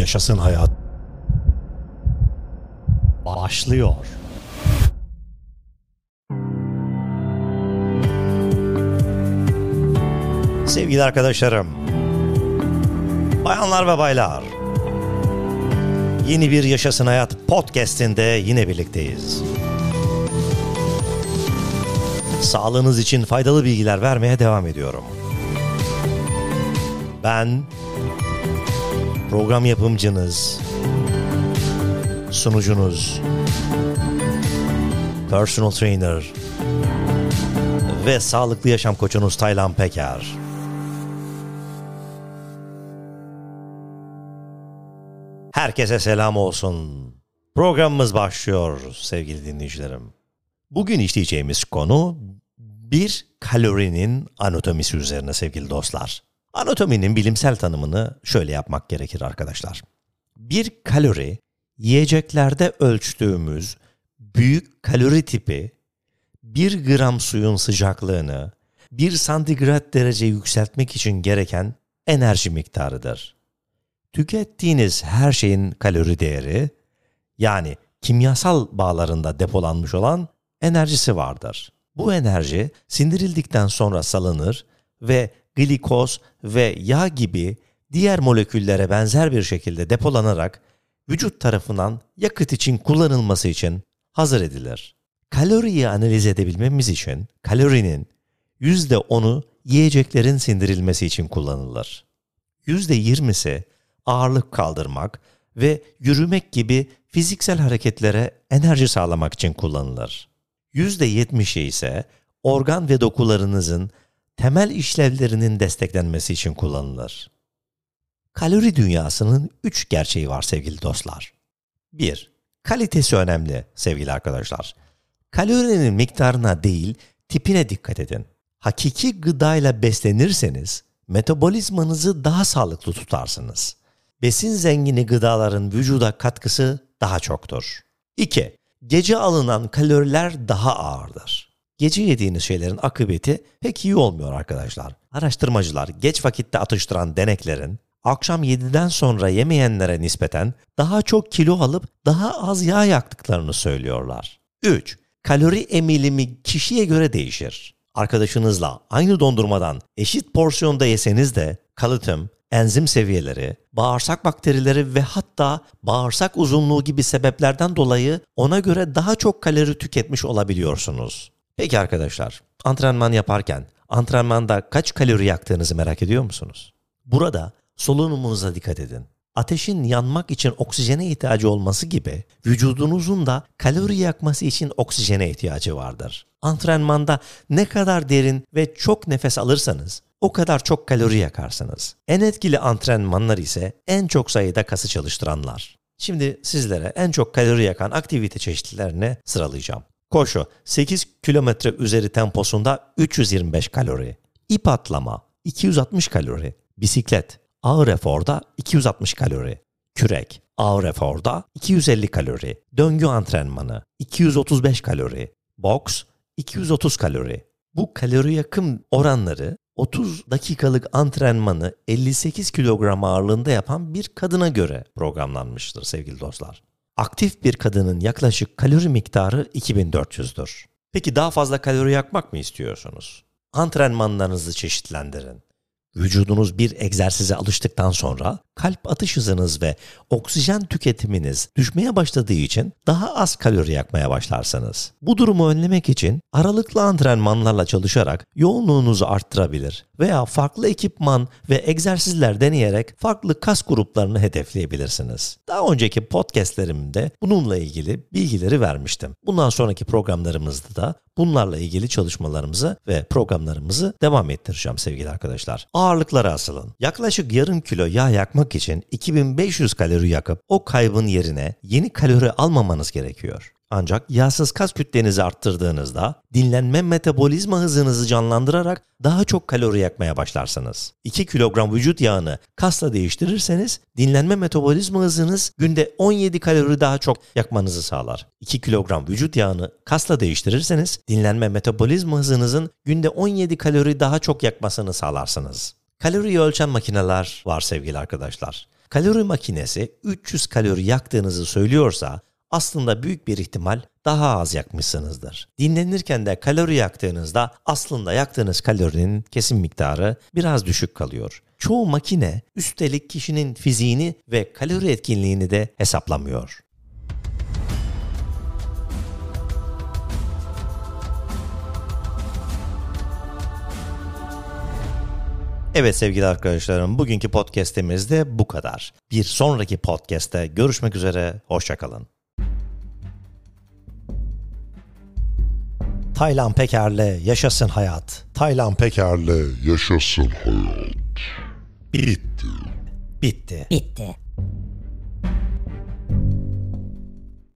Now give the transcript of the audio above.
Yaşasın hayat. Başlıyor. Sevgili arkadaşlarım, bayanlar ve baylar, yeni bir Yaşasın Hayat podcast'inde yine birlikteyiz. Sağlığınız için faydalı bilgiler vermeye devam ediyorum. Ben program yapımcınız, sunucunuz, personal trainer ve sağlıklı yaşam koçunuz Taylan Peker. Herkese selam olsun. Programımız başlıyor sevgili dinleyicilerim. Bugün işleyeceğimiz konu bir kalorinin anatomisi üzerine sevgili dostlar. Anatominin bilimsel tanımını şöyle yapmak gerekir arkadaşlar. Bir kalori yiyeceklerde ölçtüğümüz büyük kalori tipi 1 gram suyun sıcaklığını 1 santigrat derece yükseltmek için gereken enerji miktarıdır. Tükettiğiniz her şeyin kalori değeri yani kimyasal bağlarında depolanmış olan enerjisi vardır. Bu enerji sindirildikten sonra salınır ve glikoz ve yağ gibi diğer moleküllere benzer bir şekilde depolanarak vücut tarafından yakıt için kullanılması için hazır edilir. Kaloriyi analiz edebilmemiz için kalorinin %10'u yiyeceklerin sindirilmesi için kullanılır. %20'si ağırlık kaldırmak ve yürümek gibi fiziksel hareketlere enerji sağlamak için kullanılır. %70'i ise organ ve dokularınızın temel işlevlerinin desteklenmesi için kullanılır. Kalori dünyasının üç gerçeği var sevgili dostlar. 1. Kalitesi önemli sevgili arkadaşlar. Kalorinin miktarına değil, tipine dikkat edin. Hakiki gıdayla beslenirseniz metabolizmanızı daha sağlıklı tutarsınız. Besin zengini gıdaların vücuda katkısı daha çoktur. 2. Gece alınan kaloriler daha ağırdır. Gece yediğiniz şeylerin akıbeti pek iyi olmuyor arkadaşlar. Araştırmacılar geç vakitte atıştıran deneklerin akşam 7'den sonra yemeyenlere nispeten daha çok kilo alıp daha az yağ yaktıklarını söylüyorlar. 3. Kalori emilimi kişiye göre değişir. Arkadaşınızla aynı dondurmadan eşit porsiyonda yeseniz de kalıtım, enzim seviyeleri, bağırsak bakterileri ve hatta bağırsak uzunluğu gibi sebeplerden dolayı ona göre daha çok kalori tüketmiş olabiliyorsunuz. Peki arkadaşlar, antrenman yaparken antrenmanda kaç kalori yaktığınızı merak ediyor musunuz? Burada solunumunuza dikkat edin. Ateşin yanmak için oksijene ihtiyacı olması gibi vücudunuzun da kalori yakması için oksijene ihtiyacı vardır. Antrenmanda ne kadar derin ve çok nefes alırsanız o kadar çok kalori yakarsınız. En etkili antrenmanlar ise en çok sayıda kası çalıştıranlar. Şimdi sizlere en çok kalori yakan aktivite çeşitlerini sıralayacağım. Koşu 8 kilometre üzeri temposunda 325 kalori. İp atlama 260 kalori. Bisiklet ağır eforda 260 kalori. Kürek ağır eforda 250 kalori. Döngü antrenmanı 235 kalori. Boks 230 kalori. Bu kalori yakım oranları 30 dakikalık antrenmanı 58 kilogram ağırlığında yapan bir kadına göre programlanmıştır sevgili dostlar. Aktif bir kadının yaklaşık kalori miktarı 2400'dür. Peki daha fazla kalori yakmak mı istiyorsunuz? Antrenmanlarınızı çeşitlendirin. Vücudunuz bir egzersize alıştıktan sonra kalp atış hızınız ve oksijen tüketiminiz düşmeye başladığı için daha az kalori yakmaya başlarsınız. Bu durumu önlemek için aralıklı antrenmanlarla çalışarak yoğunluğunuzu arttırabilir veya farklı ekipman ve egzersizler deneyerek farklı kas gruplarını hedefleyebilirsiniz. Daha önceki podcastlerimde bununla ilgili bilgileri vermiştim. Bundan sonraki programlarımızda da bunlarla ilgili çalışmalarımızı ve programlarımızı devam ettireceğim sevgili arkadaşlar. Ağırlıklara asılın. Yaklaşık yarım kilo yağ yakmak için 2500 kalori yakıp o kaybın yerine yeni kalori almamanız gerekiyor. Ancak yağsız kas kütlenizi arttırdığınızda dinlenme metabolizma hızınızı canlandırarak daha çok kalori yakmaya başlarsınız. 2 kilogram vücut yağını kasla değiştirirseniz dinlenme metabolizma hızınız günde 17 kalori daha çok yakmanızı sağlar. 2 kilogram vücut yağını kasla değiştirirseniz dinlenme metabolizma hızınızın günde 17 kalori daha çok yakmasını sağlarsınız. Kaloriyi ölçen makineler var sevgili arkadaşlar. Kalori makinesi 300 kalori yaktığınızı söylüyorsa aslında büyük bir ihtimal daha az yakmışsınızdır. Dinlenirken de kalori yaktığınızda aslında yaktığınız kalorinin kesin miktarı biraz düşük kalıyor. Çoğu makine üstelik kişinin fiziğini ve kalori etkinliğini de hesaplamıyor. Evet sevgili arkadaşlarım bugünkü podcast'imiz de bu kadar. Bir sonraki podcast'te görüşmek üzere, hoşçakalın. Taylan Peker'le Yaşasın Hayat. Taylan Peker'le Yaşasın hayat. bitti. Bitti. Bitti.